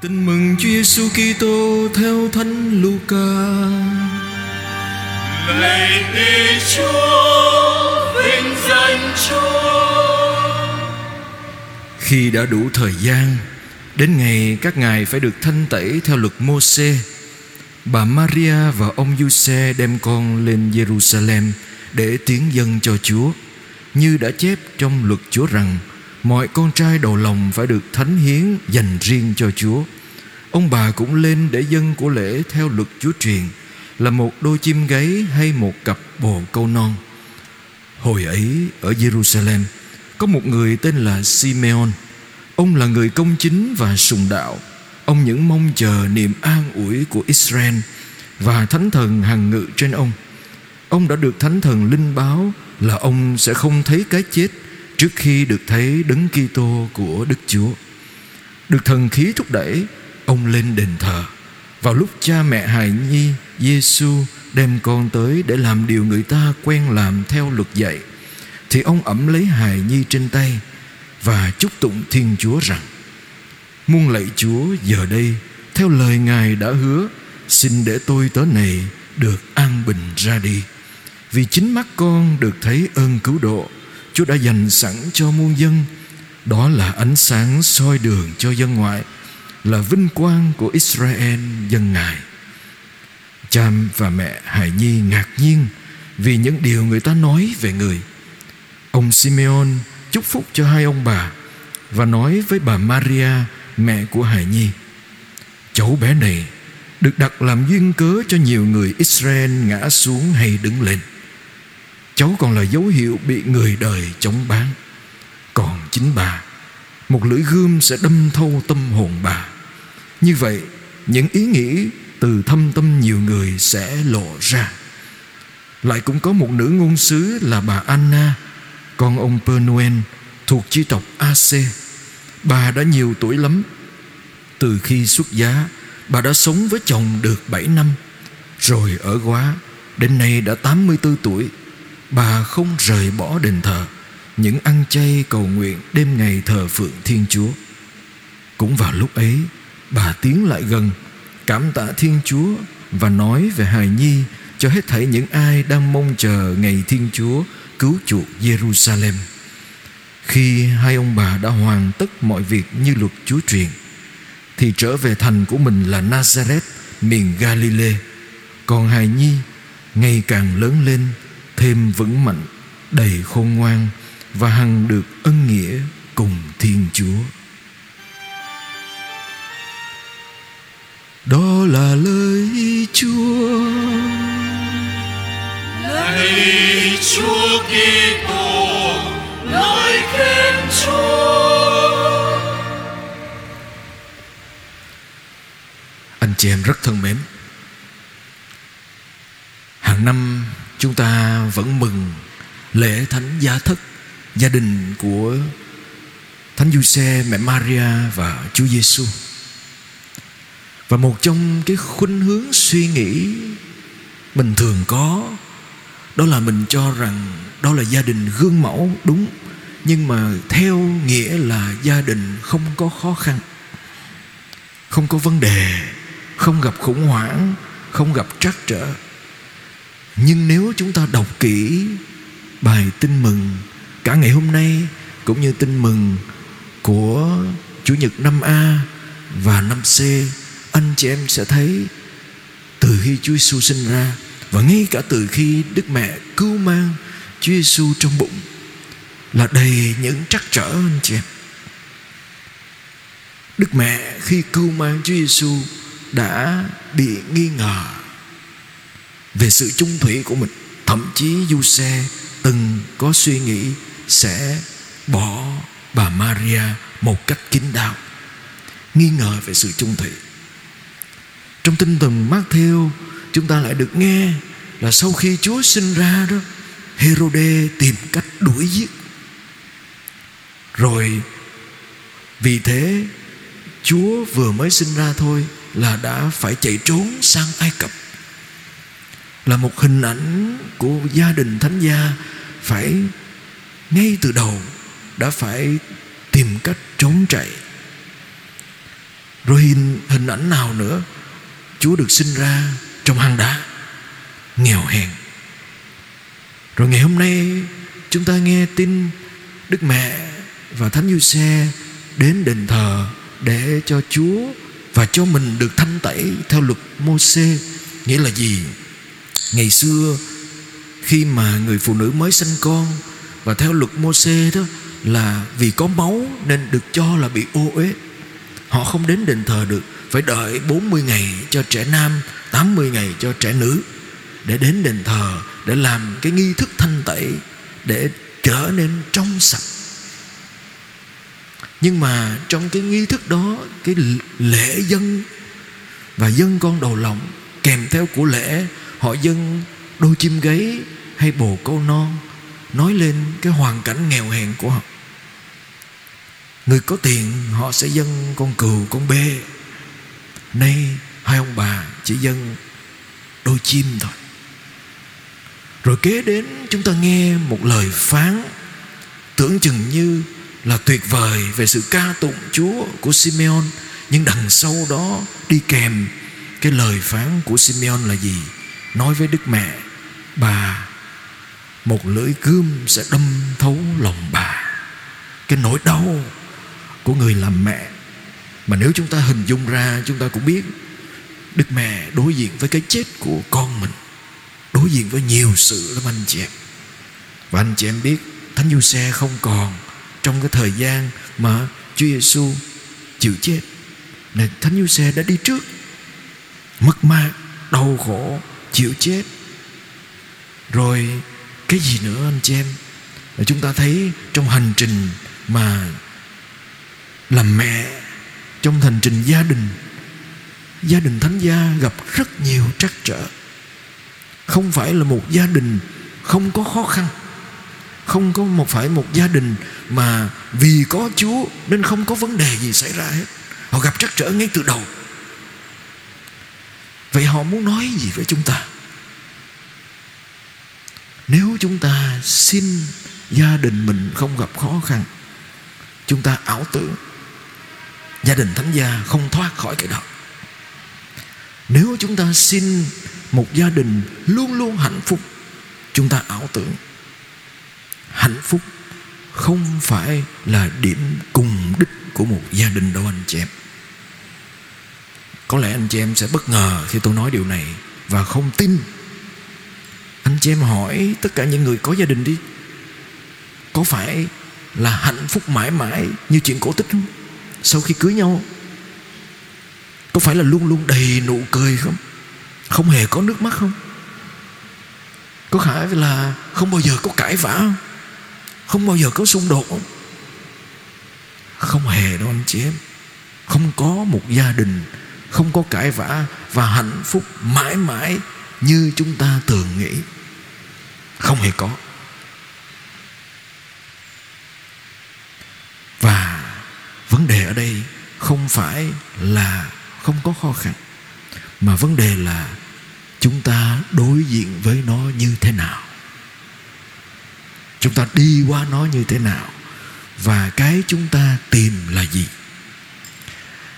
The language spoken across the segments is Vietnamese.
Tin mừng Chúa Giêsu Kitô theo Thánh Luca. Lạy Đức Chúa, vinh danh Chúa. Khi đã đủ thời gian, đến ngày các ngài phải được thanh tẩy theo luật Môsê, bà Maria và ông Giuse đem con lên Jerusalem để tiến dân cho Chúa, như đã chép trong luật Chúa rằng mọi con trai đầu lòng phải được thánh hiến dành riêng cho Chúa. Ông bà cũng lên để dân của lễ theo luật Chúa truyền, là một đôi chim gáy hay một cặp bồ câu non. Hồi ấy, ở Jerusalem, có một người tên là Simeon. Ông là người công chính và sùng đạo. Ông những mong chờ niềm an ủi của Israel và thánh thần hằng ngự trên ông. Ông đã được thánh thần linh báo là ông sẽ không thấy cái chết trước khi được thấy đấng Kitô của Đức Chúa. Được thần khí thúc đẩy, ông lên đền thờ. Vào lúc cha mẹ hài nhi Giêsu đem con tới để làm điều người ta quen làm theo luật dạy, thì ông ẩm lấy hài nhi trên tay và chúc tụng Thiên Chúa rằng: Muôn lạy Chúa giờ đây theo lời Ngài đã hứa, xin để tôi tớ này được an bình ra đi. Vì chính mắt con được thấy ơn cứu độ Chúa đã dành sẵn cho muôn dân. Đó là ánh sáng soi đường cho dân ngoại, Là vinh quang của Israel dân Ngài. Cha và mẹ Hải Nhi ngạc nhiên Vì những điều người ta nói về người. Ông Simeon chúc phúc cho hai ông bà Và nói với bà Maria, Mẹ của Hải Nhi, Cháu bé này Được đặt làm duyên cớ cho nhiều người Israel ngã xuống hay đứng lên. Cháu còn là dấu hiệu bị người đời chống bán. Còn chính bà, Một lưỡi gươm sẽ đâm thâu tâm hồn bà. Như vậy, Những ý nghĩ từ thâm tâm nhiều người sẽ lộ ra. Lại cũng có một nữ ngôn sứ là bà Anna, Con ông Pernuen thuộc chi tộc AC Bà đã nhiều tuổi lắm. Từ khi xuất giá, Bà đã sống với chồng được 7 năm. Rồi ở quá Đến nay đã 84 tuổi. Bà không rời bỏ đền thờ, Những ăn chay cầu nguyện đêm ngày thờ phượng Thiên Chúa. Cũng vào lúc ấy, Bà tiến lại gần, Cảm tạ Thiên Chúa Và nói về hài nhi Cho hết thảy những ai đang mong chờ Ngày Thiên Chúa cứu chuộc Jerusalem Khi hai ông bà đã hoàn tất mọi việc như luật Chúa truyền, Thì trở về thành của mình là Nazareth, Miền Galilee. Còn hài nhi ngày càng lớn lên thêm vững mạnh đầy khôn ngoan và hằng được ân nghĩa cùng thiên chúa đó là lời chúa Lạy Chúa Kitô, lời khen Chúa. anh chị em rất thân mến hàng năm chúng ta vẫn mừng lễ thánh gia thất gia đình của thánh Giuse, mẹ Maria và Chúa Giêsu. Và một trong cái khuynh hướng suy nghĩ mình thường có đó là mình cho rằng đó là gia đình gương mẫu đúng nhưng mà theo nghĩa là gia đình không có khó khăn không có vấn đề không gặp khủng hoảng không gặp trắc trở nhưng nếu chúng ta đọc kỹ bài tin mừng cả ngày hôm nay, cũng như tin mừng của Chủ nhật năm A và năm C, anh chị em sẽ thấy từ khi Chúa Giêsu sinh ra và ngay cả từ khi Đức Mẹ cứu mang Chúa Giêsu trong bụng là đầy những trắc trở anh chị em. Đức Mẹ khi cứu mang Chúa Giêsu đã bị nghi ngờ về sự trung thủy của mình, thậm chí du xe từng có suy nghĩ sẽ bỏ bà Maria một cách kín đáo. Nghi ngờ về sự trung thủy. Trong tinh thần Matthew chúng ta lại được nghe là sau khi Chúa sinh ra đó, Herode tìm cách đuổi giết. Rồi, vì thế, Chúa vừa mới sinh ra thôi là đã phải chạy trốn sang Ai Cập là một hình ảnh của gia đình thánh gia phải ngay từ đầu đã phải tìm cách trốn chạy. Rồi hình, hình ảnh nào nữa Chúa được sinh ra trong hang đá Nghèo hèn. Rồi ngày hôm nay Chúng ta nghe tin Đức mẹ và Thánh Du Xe Đến đền thờ Để cho Chúa Và cho mình được thanh tẩy Theo luật mô xê Nghĩa là gì? Ngày xưa, Khi mà người phụ nữ mới sinh con, Và theo luật mô xê đó, Là vì có máu Nên được cho là bị ô uế. Họ không đến đền thờ được, Phải đợi 40 ngày cho trẻ nam 80 ngày cho trẻ nữ, Để đến đền thờ, Để làm cái nghi thức thanh tẩy, Để trở nên trong sạch. Nhưng mà trong cái nghi thức đó, Cái lễ dân Và dân con đầu lòng Kèm theo của lễ Họ dân đôi chim gáy Hay bồ câu non Nói lên cái hoàn cảnh nghèo hèn của họ. Người có tiền, họ sẽ dâng con cừu, con bê. Nay, hai ông bà chỉ dâng đôi chim thôi. Rồi kế đến chúng ta nghe một lời phán, Tưởng chừng như là tuyệt vời về sự ca tụng Chúa của Simeon, Nhưng đằng sau đó đi kèm cái lời phán của Simeon là gì? Nói với Đức Mẹ, Bà, Một lưỡi gươm sẽ đâm thấu lòng bà. Cái nỗi đau của người làm mẹ mà nếu chúng ta hình dung ra, chúng ta cũng biết đức mẹ đối diện với cái chết của con mình, đối diện với nhiều sự lắm anh chị em. Và anh chị em biết, thánh du xe không còn trong cái thời gian mà Chúa Giêsu chịu chết. Nên thánh du xe đã đi trước, mất mát, đau khổ chịu chết. Rồi cái gì nữa anh chị em? Là chúng ta thấy trong hành trình mà làm mẹ, trong hành trình gia đình gia đình thánh gia gặp rất nhiều trắc trở. Không phải là một gia đình không có khó khăn, không có một phải một gia đình mà vì có Chúa nên không có vấn đề gì xảy ra hết. Họ gặp trắc trở ngay từ đầu. Vậy họ muốn nói gì với chúng ta? Nếu chúng ta xin gia đình mình không gặp khó khăn, chúng ta ảo tưởng, gia đình thánh gia không thoát khỏi cái đó. Nếu chúng ta xin một gia đình luôn luôn hạnh phúc, chúng ta ảo tưởng. Hạnh phúc không phải là điểm cùng đích của một gia đình đâu anh chị em. Có lẽ anh chị em sẽ bất ngờ khi tôi nói điều này và không tin anh chị em hỏi tất cả những người có gia đình đi. Có phải là hạnh phúc mãi mãi như chuyện cổ tích không? Sau khi cưới nhau, có phải là luôn luôn đầy nụ cười không? Không hề có nước mắt không? Có phải là không bao giờ có cãi vã không? Không bao giờ có xung đột không? Không hề đâu anh chị em. Không có một gia đình, không có cãi vã và hạnh phúc mãi mãi như chúng ta tưởng nghĩ không hề có. Và vấn đề ở đây không phải là không có khó khăn, mà vấn đề là chúng ta đối diện với nó như thế nào. Chúng ta đi qua nó như thế nào và cái chúng ta tìm là gì?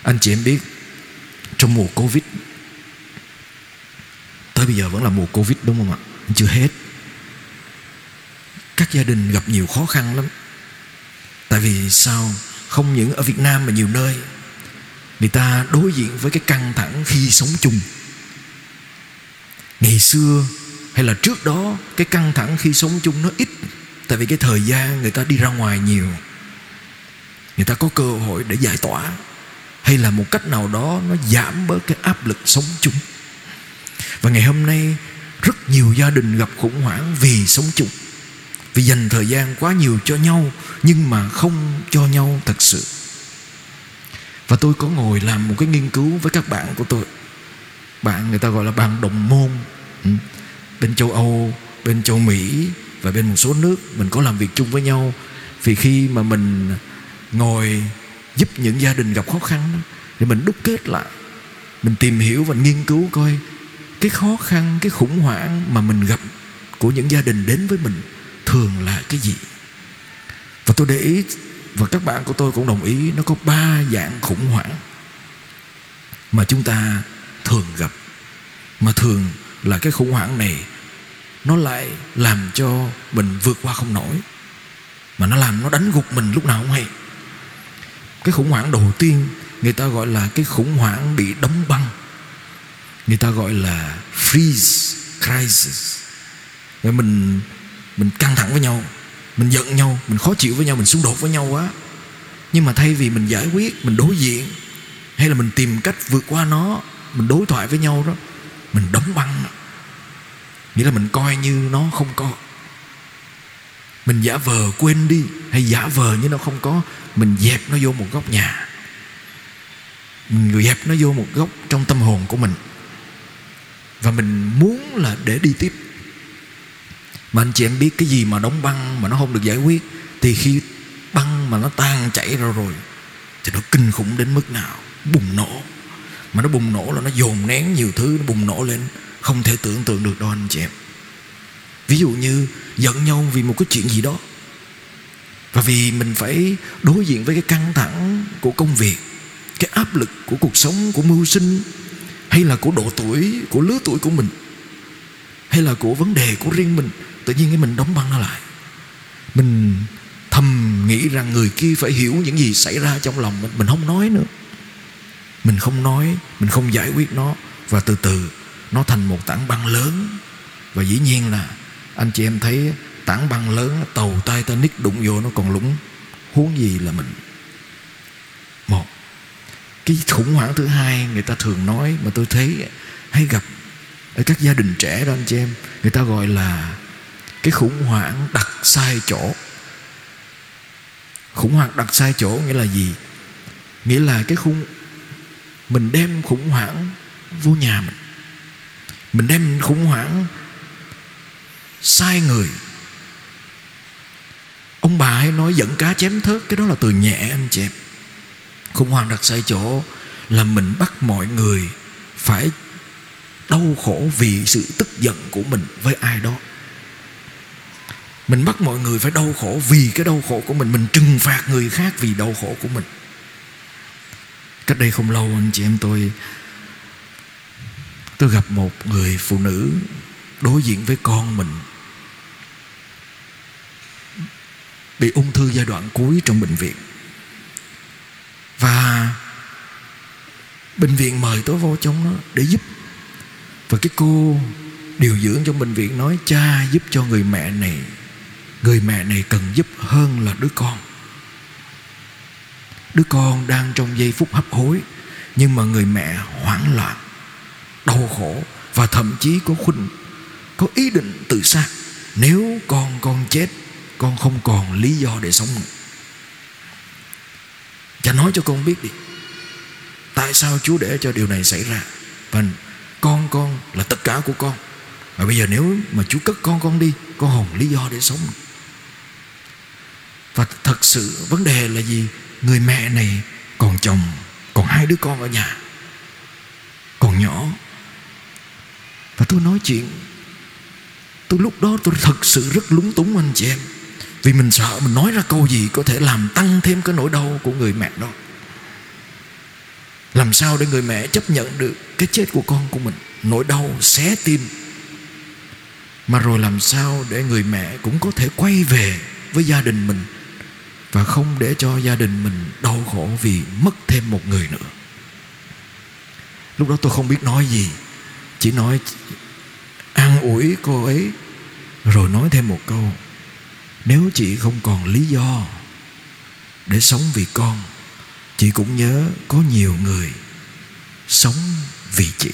Anh chị em biết, trong mùa covid, tới bây giờ vẫn là mùa covid đúng không ạ? Chưa hết các gia đình gặp nhiều khó khăn lắm. Tại vì sao? Không những ở Việt Nam mà nhiều nơi, người ta đối diện với cái căng thẳng khi sống chung. Ngày xưa hay là trước đó, cái căng thẳng khi sống chung nó ít, tại vì cái thời gian người ta đi ra ngoài nhiều. Người ta có cơ hội để giải tỏa, hay là một cách nào đó nó giảm bớt cái áp lực sống chung. Và ngày hôm nay, rất nhiều gia đình gặp khủng hoảng vì sống chung vì dành thời gian quá nhiều cho nhau, nhưng mà không cho nhau thật sự. Và tôi có ngồi làm một cái nghiên cứu với các bạn của tôi. Bạn người ta gọi là bạn đồng môn. Ừ. Bên châu âu, bên châu mỹ và bên một số nước, mình có làm việc chung với nhau. Vì khi mà mình ngồi giúp những gia đình gặp khó khăn thì mình đúc kết lại. Mình tìm hiểu và nghiên cứu coi cái khó khăn, cái khủng hoảng mà mình gặp của những gia đình đến với mình thường là cái gì? Và tôi để ý, và các bạn của tôi cũng đồng ý, nó có ba dạng khủng hoảng mà chúng ta thường gặp. Mà thường là cái khủng hoảng này, nó lại làm cho mình vượt qua không nổi, mà nó làm nó đánh gục mình lúc nào không hay. Cái khủng hoảng đầu tiên, người ta gọi là cái khủng hoảng bị đóng băng. Người ta gọi là freeze crisis. Rồi mình mình căng thẳng với nhau, mình giận nhau, mình khó chịu với nhau, mình xung đột với nhau quá. Nhưng mà thay vì mình giải quyết, mình đối diện, hay là mình tìm cách vượt qua nó, mình đối thoại với nhau đó, mình đóng băng. Nghĩa là mình coi như nó không có. Mình giả vờ quên đi, hay giả vờ như nó không có, mình dẹp nó vô một góc nhà. Mình dẹp nó vô một góc trong tâm hồn của mình. Và mình muốn là để đi tiếp mà anh chị em biết cái gì mà đóng băng mà nó không được giải quyết, thì khi băng mà nó tan chảy ra rồi, thì nó kinh khủng đến mức nào? Bùng nổ. Mà nó bùng nổ là nó dồn nén nhiều thứ, nó bùng nổ lên, không thể tưởng tượng được đâu anh chị em. Ví dụ như giận nhau vì một cái chuyện gì đó, và vì mình phải đối diện với cái căng thẳng của công việc, cái áp lực của cuộc sống, của mưu sinh, hay là của độ tuổi, của lứa tuổi của mình, hay là của vấn đề của riêng mình tự nhiên cái mình đóng băng nó lại. Mình thầm nghĩ rằng người kia phải hiểu những gì xảy ra trong lòng mình. Mình không nói nữa. Mình không nói, mình không giải quyết nó. Và từ từ nó thành một tảng băng lớn. Và dĩ nhiên là anh chị em thấy tảng băng lớn, tàu Titanic đụng vô nó còn lũng huống gì là mình? Một, cái khủng hoảng thứ hai người ta thường nói mà tôi thấy hay gặp ở các gia đình trẻ đó anh chị em, người ta gọi là cái khủng hoảng đặt sai chỗ. Khủng hoảng đặt sai chỗ nghĩa là gì? Nghĩa là cái khung, mình đem khủng hoảng vô nhà mình. Mình đem khủng hoảng sai người. Ông bà hay nói dẫn cá chém thớt, cái đó là từ nhẹ anh chị em. Khủng hoảng đặt sai chỗ là mình bắt mọi người phải đau khổ vì sự tức giận của mình với ai đó mình bắt mọi người phải đau khổ vì cái đau khổ của mình. Mình trừng phạt người khác vì đau khổ của mình. Cách đây không lâu, anh chị em tôi tôi gặp một người phụ nữ đối diện với con mình. Bị ung thư giai đoạn cuối trong bệnh viện. Và bệnh viện mời tôi vô trong đó để giúp. Và cái cô điều dưỡng trong bệnh viện nói, cha giúp cho người mẹ này người mẹ này cần giúp hơn là đứa con. Đứa con đang trong giây phút hấp hối, nhưng mà người mẹ hoảng loạn, đau khổ và thậm chí có khuynh có ý định tự sát. Nếu con con chết, con không còn lý do để sống nữa. Cha nói cho con biết đi, tại sao chúa để cho điều này xảy ra? Và con con là tất cả của con. Và bây giờ nếu mà chúa cất con con đi con không lý do để sống và thật sự vấn đề là gì? Người mẹ này còn chồng, còn hai đứa con ở nhà. Còn nhỏ. Và tôi nói chuyện. Tôi lúc đó tôi thật sự rất lúng túng anh chị em. Vì mình sợ mình nói ra câu gì có thể làm tăng thêm cái nỗi đau của người mẹ đó. Làm sao để người mẹ chấp nhận được cái chết của con của mình? Nỗi đau xé tim. Mà rồi làm sao để người mẹ cũng có thể quay về với gia đình mình? Và không để cho gia đình mình đau khổ vì mất thêm một người nữa. Lúc đó tôi không biết nói gì, chỉ nói an ủi cô ấy, rồi nói thêm một câu, nếu chị không còn lý do để sống vì con, chị cũng nhớ có nhiều người sống vì chị.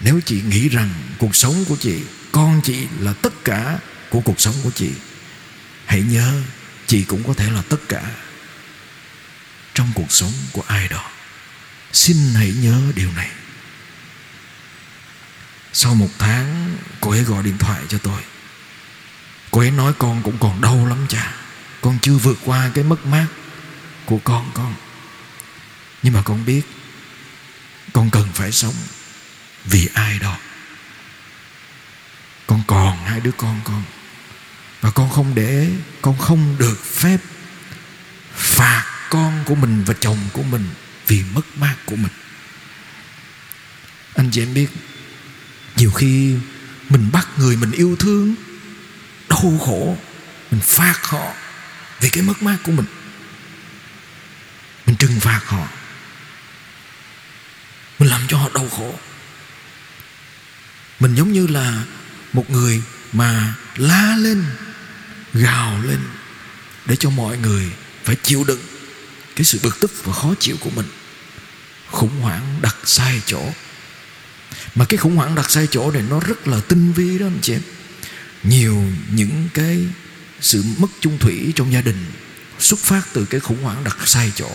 Nếu chị nghĩ rằng cuộc sống của chị, con chị là tất cả của cuộc sống của chị hãy nhớ, chị cũng có thể là tất cả. Trong cuộc sống của ai đó, xin hãy nhớ điều này. Sau một tháng, cô ấy gọi điện thoại cho tôi. Cô ấy nói con cũng còn đau lắm cha con chưa vượt qua cái mất mát của con con. Nhưng mà con biết, con cần phải sống vì ai đó. Con còn hai đứa con con và con không để, con không được phép phạt con của mình và chồng của mình vì mất mát của mình. Anh chị em biết, nhiều khi mình bắt người mình yêu thương, đau khổ, mình phạt họ vì cái mất mát của mình. Mình trừng phạt họ. Mình làm cho họ đau khổ. Mình giống như là một người mà la lên gào lên để cho mọi người phải chịu đựng cái sự bực tức và khó chịu của mình. Khủng hoảng đặt sai chỗ. Mà cái khủng hoảng đặt sai chỗ này nó rất là tinh vi đó anh chị em. Nhiều những cái sự mất chung thủy trong gia đình xuất phát từ cái khủng hoảng đặt sai chỗ.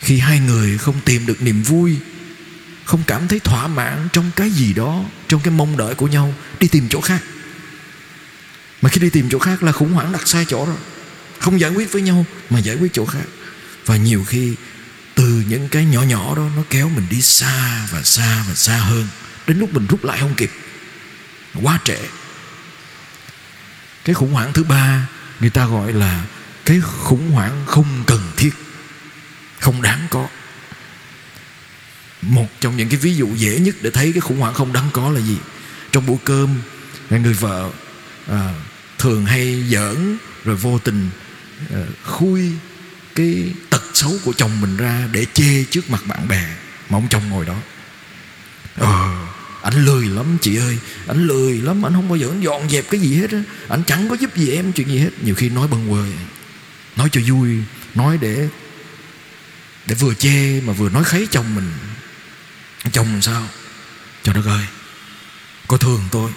Khi hai người không tìm được niềm vui, không cảm thấy thỏa mãn trong cái gì đó, trong cái mong đợi của nhau, đi tìm chỗ khác mà khi đi tìm chỗ khác là khủng hoảng đặt sai chỗ rồi. Không giải quyết với nhau mà giải quyết chỗ khác. Và nhiều khi từ những cái nhỏ nhỏ đó nó kéo mình đi xa và xa và xa hơn. Đến lúc mình rút lại không kịp. Quá trễ. Cái khủng hoảng thứ ba người ta gọi là cái khủng hoảng không cần thiết. Không đáng có. Một trong những cái ví dụ dễ nhất để thấy cái khủng hoảng không đáng có là gì? Trong bữa cơm người vợ à, thường hay giỡn, rồi vô tình ờ, khui cái tật xấu của chồng mình ra để chê trước mặt bạn bè mà ông chồng ngồi đó. Ờ anh lười lắm chị ơi, anh lười lắm, anh không bao giờ dọn dẹp cái gì hết á. Anh chẳng có giúp gì em chuyện gì hết. Nhiều khi nói bần quờ nói cho vui, nói để để vừa chê mà vừa nói kháy chồng mình. Chồng sao? Trời đất ơi, có thường tôi.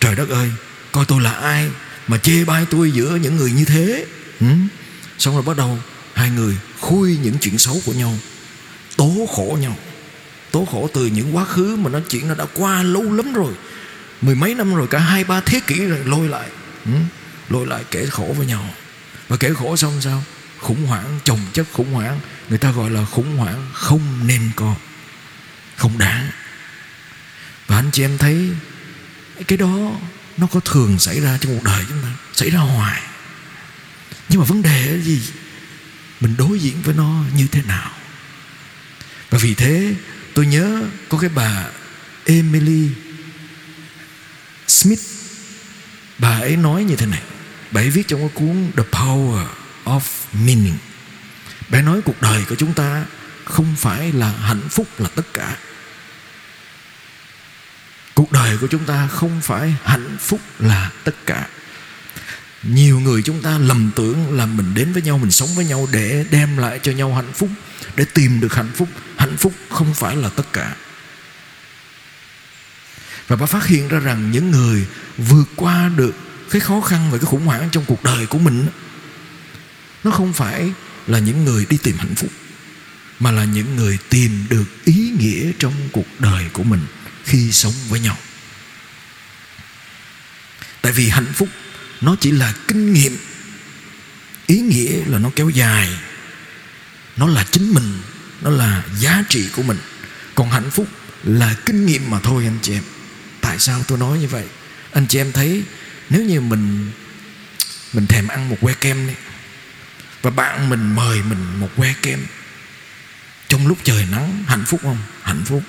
Trời đất ơi coi tôi là ai mà chê bai tôi giữa những người như thế? Ừ? xong rồi bắt đầu hai người khui những chuyện xấu của nhau, tố khổ nhau. Tố khổ từ những quá khứ mà nó chuyện nó đã qua lâu lắm rồi. Mười mấy năm rồi, cả hai ba thế kỷ rồi, lôi lại. Ừ? lôi lại kể khổ với nhau. Và kể khổ xong sao? Khủng hoảng, chồng chất khủng hoảng. Người ta gọi là khủng hoảng không nên có, không đáng. Và anh chị em thấy, cái đó nó có thường xảy ra trong cuộc đời chúng ta, xảy ra hoài. Nhưng mà vấn đề là gì? Mình đối diện với nó như thế nào? Và vì thế, tôi nhớ có cái bà Emily Smith. Bà ấy nói như thế này, bà ấy viết trong cái cuốn The Power of Meaning. Bà ấy nói cuộc đời của chúng ta không phải là hạnh phúc là tất cả đời của chúng ta không phải hạnh phúc là tất cả. Nhiều người chúng ta lầm tưởng là mình đến với nhau, mình sống với nhau để đem lại cho nhau hạnh phúc, để tìm được hạnh phúc. Hạnh phúc không phải là tất cả. Và bà phát hiện ra rằng những người vượt qua được cái khó khăn và cái khủng hoảng trong cuộc đời của mình nó không phải là những người đi tìm hạnh phúc, mà là những người tìm được ý nghĩa trong cuộc đời của mình khi sống với nhau tại vì hạnh phúc nó chỉ là kinh nghiệm. Ý nghĩa là nó kéo dài. Nó là chính mình, nó là giá trị của mình. Còn hạnh phúc là kinh nghiệm mà thôi, anh chị em. Tại sao tôi nói như vậy? Anh chị em thấy, nếu như mình mình thèm ăn một que kem đi, và bạn mình mời mình một que kem, trong lúc trời nắng, hạnh phúc không? Hạnh phúc.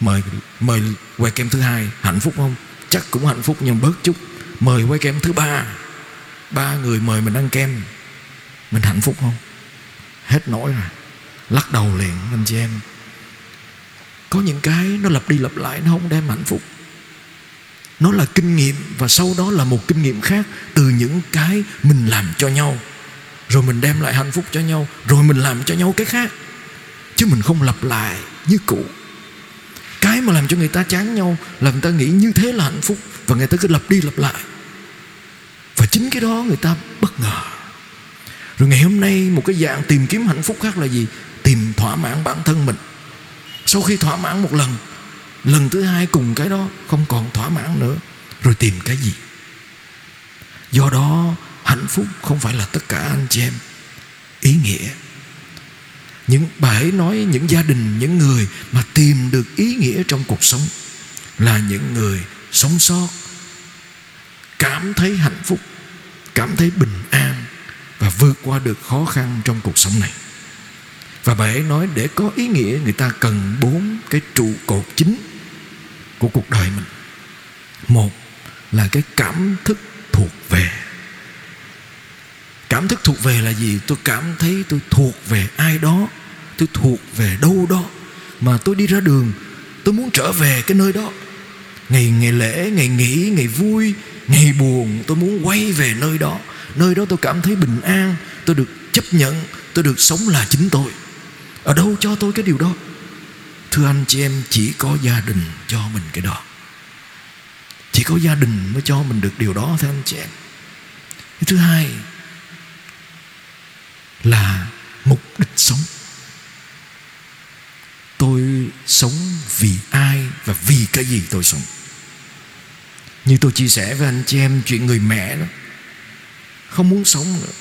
Mời mời que kem thứ hai, hạnh phúc không? Chắc cũng hạnh phúc, nhưng bớt chút mời quay kem thứ ba. Ba người mời mình ăn kem. Mình hạnh phúc không? Hết nổi rồi. Lắc đầu liền, anh chị em. Có những cái nó lặp đi lặp lại, nó không đem hạnh phúc. Nó là kinh nghiệm và sau đó là một kinh nghiệm khác từ những cái mình làm cho nhau. Rồi mình đem lại hạnh phúc cho nhau, rồi mình làm cho nhau cái khác. Chứ mình không lặp lại như cũ. Cái mà làm cho người ta chán nhau là người ta nghĩ như thế là hạnh phúc và người ta cứ lặp đi lặp lại chính cái đó người ta bất ngờ. Rồi ngày hôm nay một cái dạng tìm kiếm hạnh phúc khác là gì? Tìm thỏa mãn bản thân mình. Sau khi thỏa mãn một lần lần thứ hai cùng cái đó không còn thỏa mãn nữa. Rồi tìm cái gì? Do đó, hạnh phúc không phải là tất cả anh chị em. Ý nghĩa. Những bà ấy nói những gia đình, những người mà tìm được ý nghĩa trong cuộc sống là những người sống sót, cảm thấy hạnh phúc cảm thấy bình an và vượt qua được khó khăn trong cuộc sống này. Và bà ấy nói để có ý nghĩa, người ta cần bốn cái trụ cột chính của cuộc đời mình. Một là cái cảm thức thuộc về. Cảm thức thuộc về là gì? Tôi cảm thấy tôi thuộc về ai đó, tôi thuộc về đâu đó, mà tôi đi ra đường, tôi muốn trở về cái nơi đó ngày ngày lễ, ngày nghỉ, ngày vui, ngày buồn, tôi muốn quay về nơi đó. Nơi đó tôi cảm thấy bình an, tôi được chấp nhận, tôi được sống là chính tôi. Ở đâu cho tôi cái điều đó? Thưa anh chị em, chỉ có gia đình cho mình cái đó. Chỉ có gia đình mới cho mình được điều đó, thưa anh chị em. Thứ hai là mục đích sống. Tôi sống vì ai và vì cái gì tôi sống? Như tôi chia sẻ với anh chị em chuyện người mẹ đó. Không muốn sống nữa.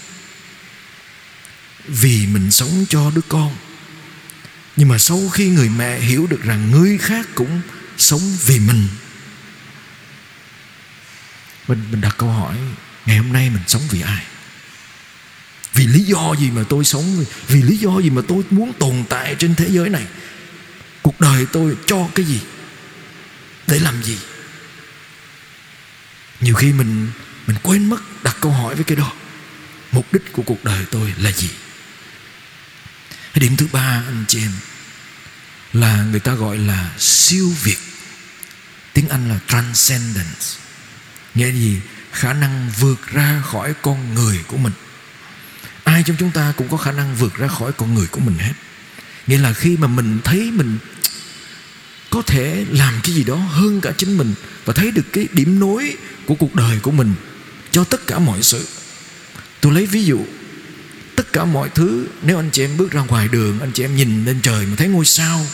Vì mình sống cho đứa con. Nhưng mà sau khi người mẹ hiểu được rằng người khác cũng sống vì mình mình mình đặt câu hỏi, ngày hôm nay mình sống vì ai? Vì lý do gì mà tôi sống? Vì lý do gì mà tôi muốn tồn tại trên thế giới này? Cuộc đời tôi cho cái gì? Để làm gì? Nhiều khi mình mình quên mất đặt câu hỏi với cái đó. Mục đích của cuộc đời tôi là gì? Cái điểm thứ ba, anh chị em, là người ta gọi là siêu việt. Tiếng anh là transcendence. Nghĩa gì? Khả năng vượt ra khỏi con người của mình. Ai trong chúng ta cũng có khả năng vượt ra khỏi con người của mình hết. Nghĩa là khi mà mình thấy mình có thể làm cái gì đó hơn cả chính mình và thấy được cái điểm nối của cuộc đời của mình cho tất cả mọi sự. Tôi lấy ví dụ, tất cả mọi thứ, nếu anh chị em bước ra ngoài đường, anh chị em nhìn lên trời mà thấy ngôi sao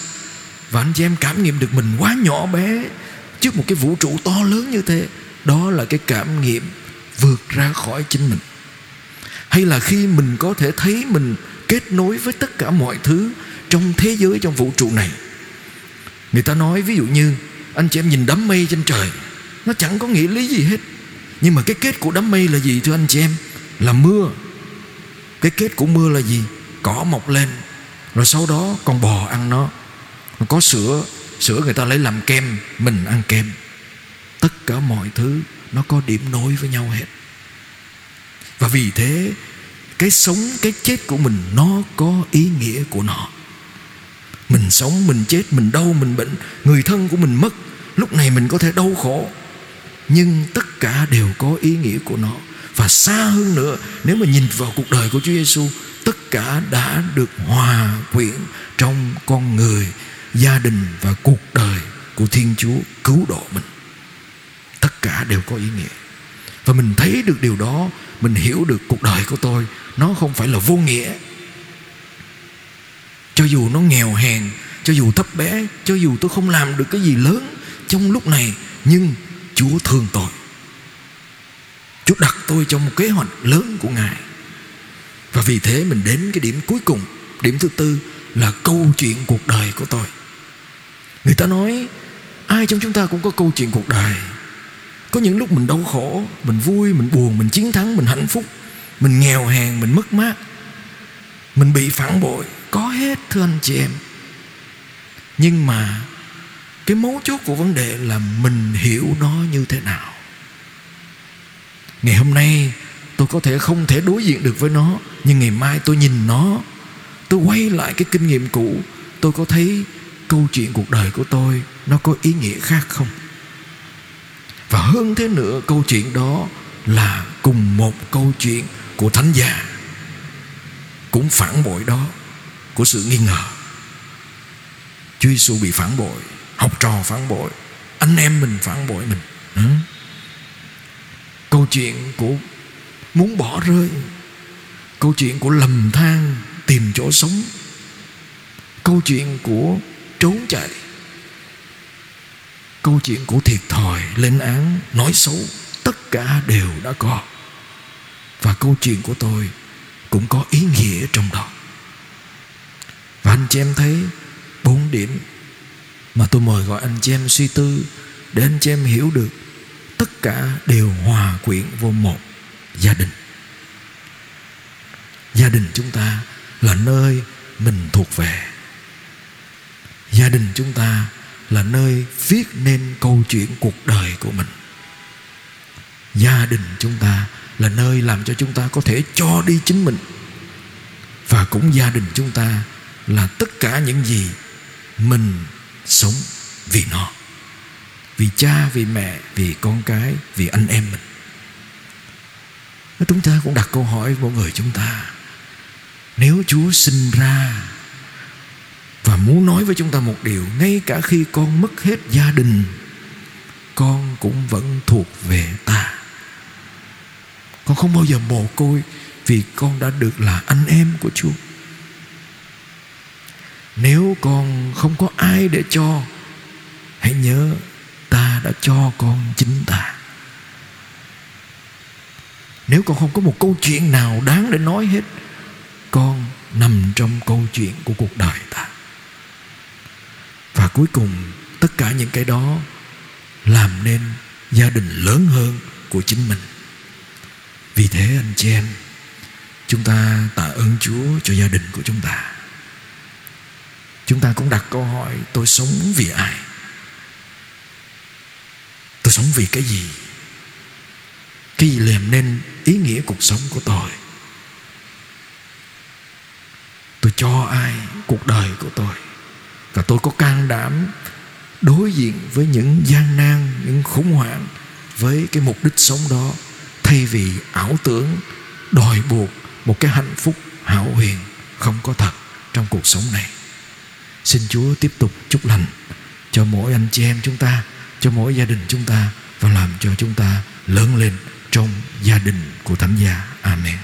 và anh chị em cảm nghiệm được mình quá nhỏ bé trước một cái vũ trụ to lớn như thế, đó là cái cảm nghiệm vượt ra khỏi chính mình. Hay là khi mình có thể thấy mình kết nối với tất cả mọi thứ trong thế giới, trong vũ trụ này người ta nói ví dụ như, anh chị em nhìn đám mây trên trời, nó chẳng có nghĩa lý gì hết. Nhưng mà cái kết của đám mây là gì, thưa anh chị em? Là mưa. Cái kết của mưa là gì? Cỏ mọc lên, rồi sau đó con bò ăn nó. Có sữa sữa người ta lấy làm kem, mình ăn kem. Tất cả mọi thứ, nó có điểm nối với nhau hết. Và vì thế, cái sống, cái chết của mình, nó có ý nghĩa của nó mình sống, mình chết, mình đau, mình bệnh, người thân của mình mất, lúc này mình có thể đau khổ. Nhưng tất cả đều có ý nghĩa của nó. Và xa hơn nữa, nếu mà nhìn vào cuộc đời của Chúa Giêsu tất cả đã được hòa quyện trong con người, gia đình và cuộc đời của Thiên Chúa cứu độ mình. Tất cả đều có ý nghĩa. Và mình thấy được điều đó, mình hiểu được cuộc đời của tôi, nó không phải là vô nghĩa cho dù nó nghèo hèn, cho dù thấp bé, cho dù tôi không làm được cái gì lớn trong lúc này, nhưng chúa thương tôi. Chúa đặt tôi trong một kế hoạch lớn của ngài. Và vì thế mình đến cái điểm cuối cùng, điểm thứ tư là câu chuyện cuộc đời của tôi. Người ta nói, ai trong chúng ta cũng có câu chuyện cuộc đời. Có những lúc mình đau khổ, mình vui, mình buồn, mình chiến thắng, mình hạnh phúc, mình nghèo hèn, mình mất mát, mình bị phản bội có hết, thưa anh chị em. Nhưng mà cái mấu chốt của vấn đề là mình hiểu nó như thế nào. Ngày hôm nay tôi có thể không thể đối diện được với nó, nhưng ngày mai tôi nhìn nó, tôi quay lại cái kinh nghiệm cũ, tôi có thấy câu chuyện cuộc đời của tôi nó có ý nghĩa khác không? Và hơn thế nữa, câu chuyện đó là cùng một câu chuyện của thánh già cũng phản bội đó của sự nghi ngờ. Chúa Giêsu bị phản bội, học trò phản bội, anh em mình phản bội mình. Ừ? câu chuyện của muốn bỏ rơi, câu chuyện của lầm than tìm chỗ sống, câu chuyện của trốn chạy, câu chuyện của thiệt thòi lên án, nói xấu, tất cả đều đã có. Và câu chuyện của tôi cũng có ý nghĩa trong đó và anh chị em thấy bốn điểm mà tôi mời gọi anh chị em suy tư để anh chị em hiểu được tất cả đều hòa quyện vô một gia đình. Gia đình chúng ta là nơi mình thuộc về. Gia đình chúng ta là nơi viết nên câu chuyện cuộc đời của mình. Gia đình chúng ta là nơi làm cho chúng ta có thể cho đi chính mình. Và cũng gia đình chúng ta là tất cả những gì mình sống vì nó. Vì cha, vì mẹ, vì con cái, vì anh em mình. Chúng ta cũng đặt câu hỏi của người chúng ta. Nếu chúa sinh ra và muốn nói với chúng ta một điều, ngay cả khi con mất hết gia đình, con cũng vẫn thuộc về ta. Con không bao giờ mồ côi vì con đã được là anh em của chúa nếu con không có ai để cho, hãy nhớ ta đã cho con chính ta. Nếu con không có một câu chuyện nào đáng để nói hết, con nằm trong câu chuyện của cuộc đời ta. Và cuối cùng, tất cả những cái đó làm nên gia đình lớn hơn của chính mình. Vì thế, anh chị em, chúng ta tạ ơn chúa cho gia đình của chúng ta chúng ta cũng đặt câu hỏi, tôi sống vì ai? Tôi sống vì cái gì? Cái gì làm nên ý nghĩa cuộc sống của tôi? Tôi cho ai cuộc đời của tôi? Và tôi có can đảm đối diện với những gian nan, những khủng hoảng với cái mục đích sống đó thay vì ảo tưởng đòi buộc một cái hạnh phúc hảo huyền không có thật trong cuộc sống này? Xin chúa tiếp tục chúc lành cho mỗi anh chị em chúng ta, cho mỗi gia đình chúng ta và làm cho chúng ta lớn lên trong gia đình của thánh gia. Amen.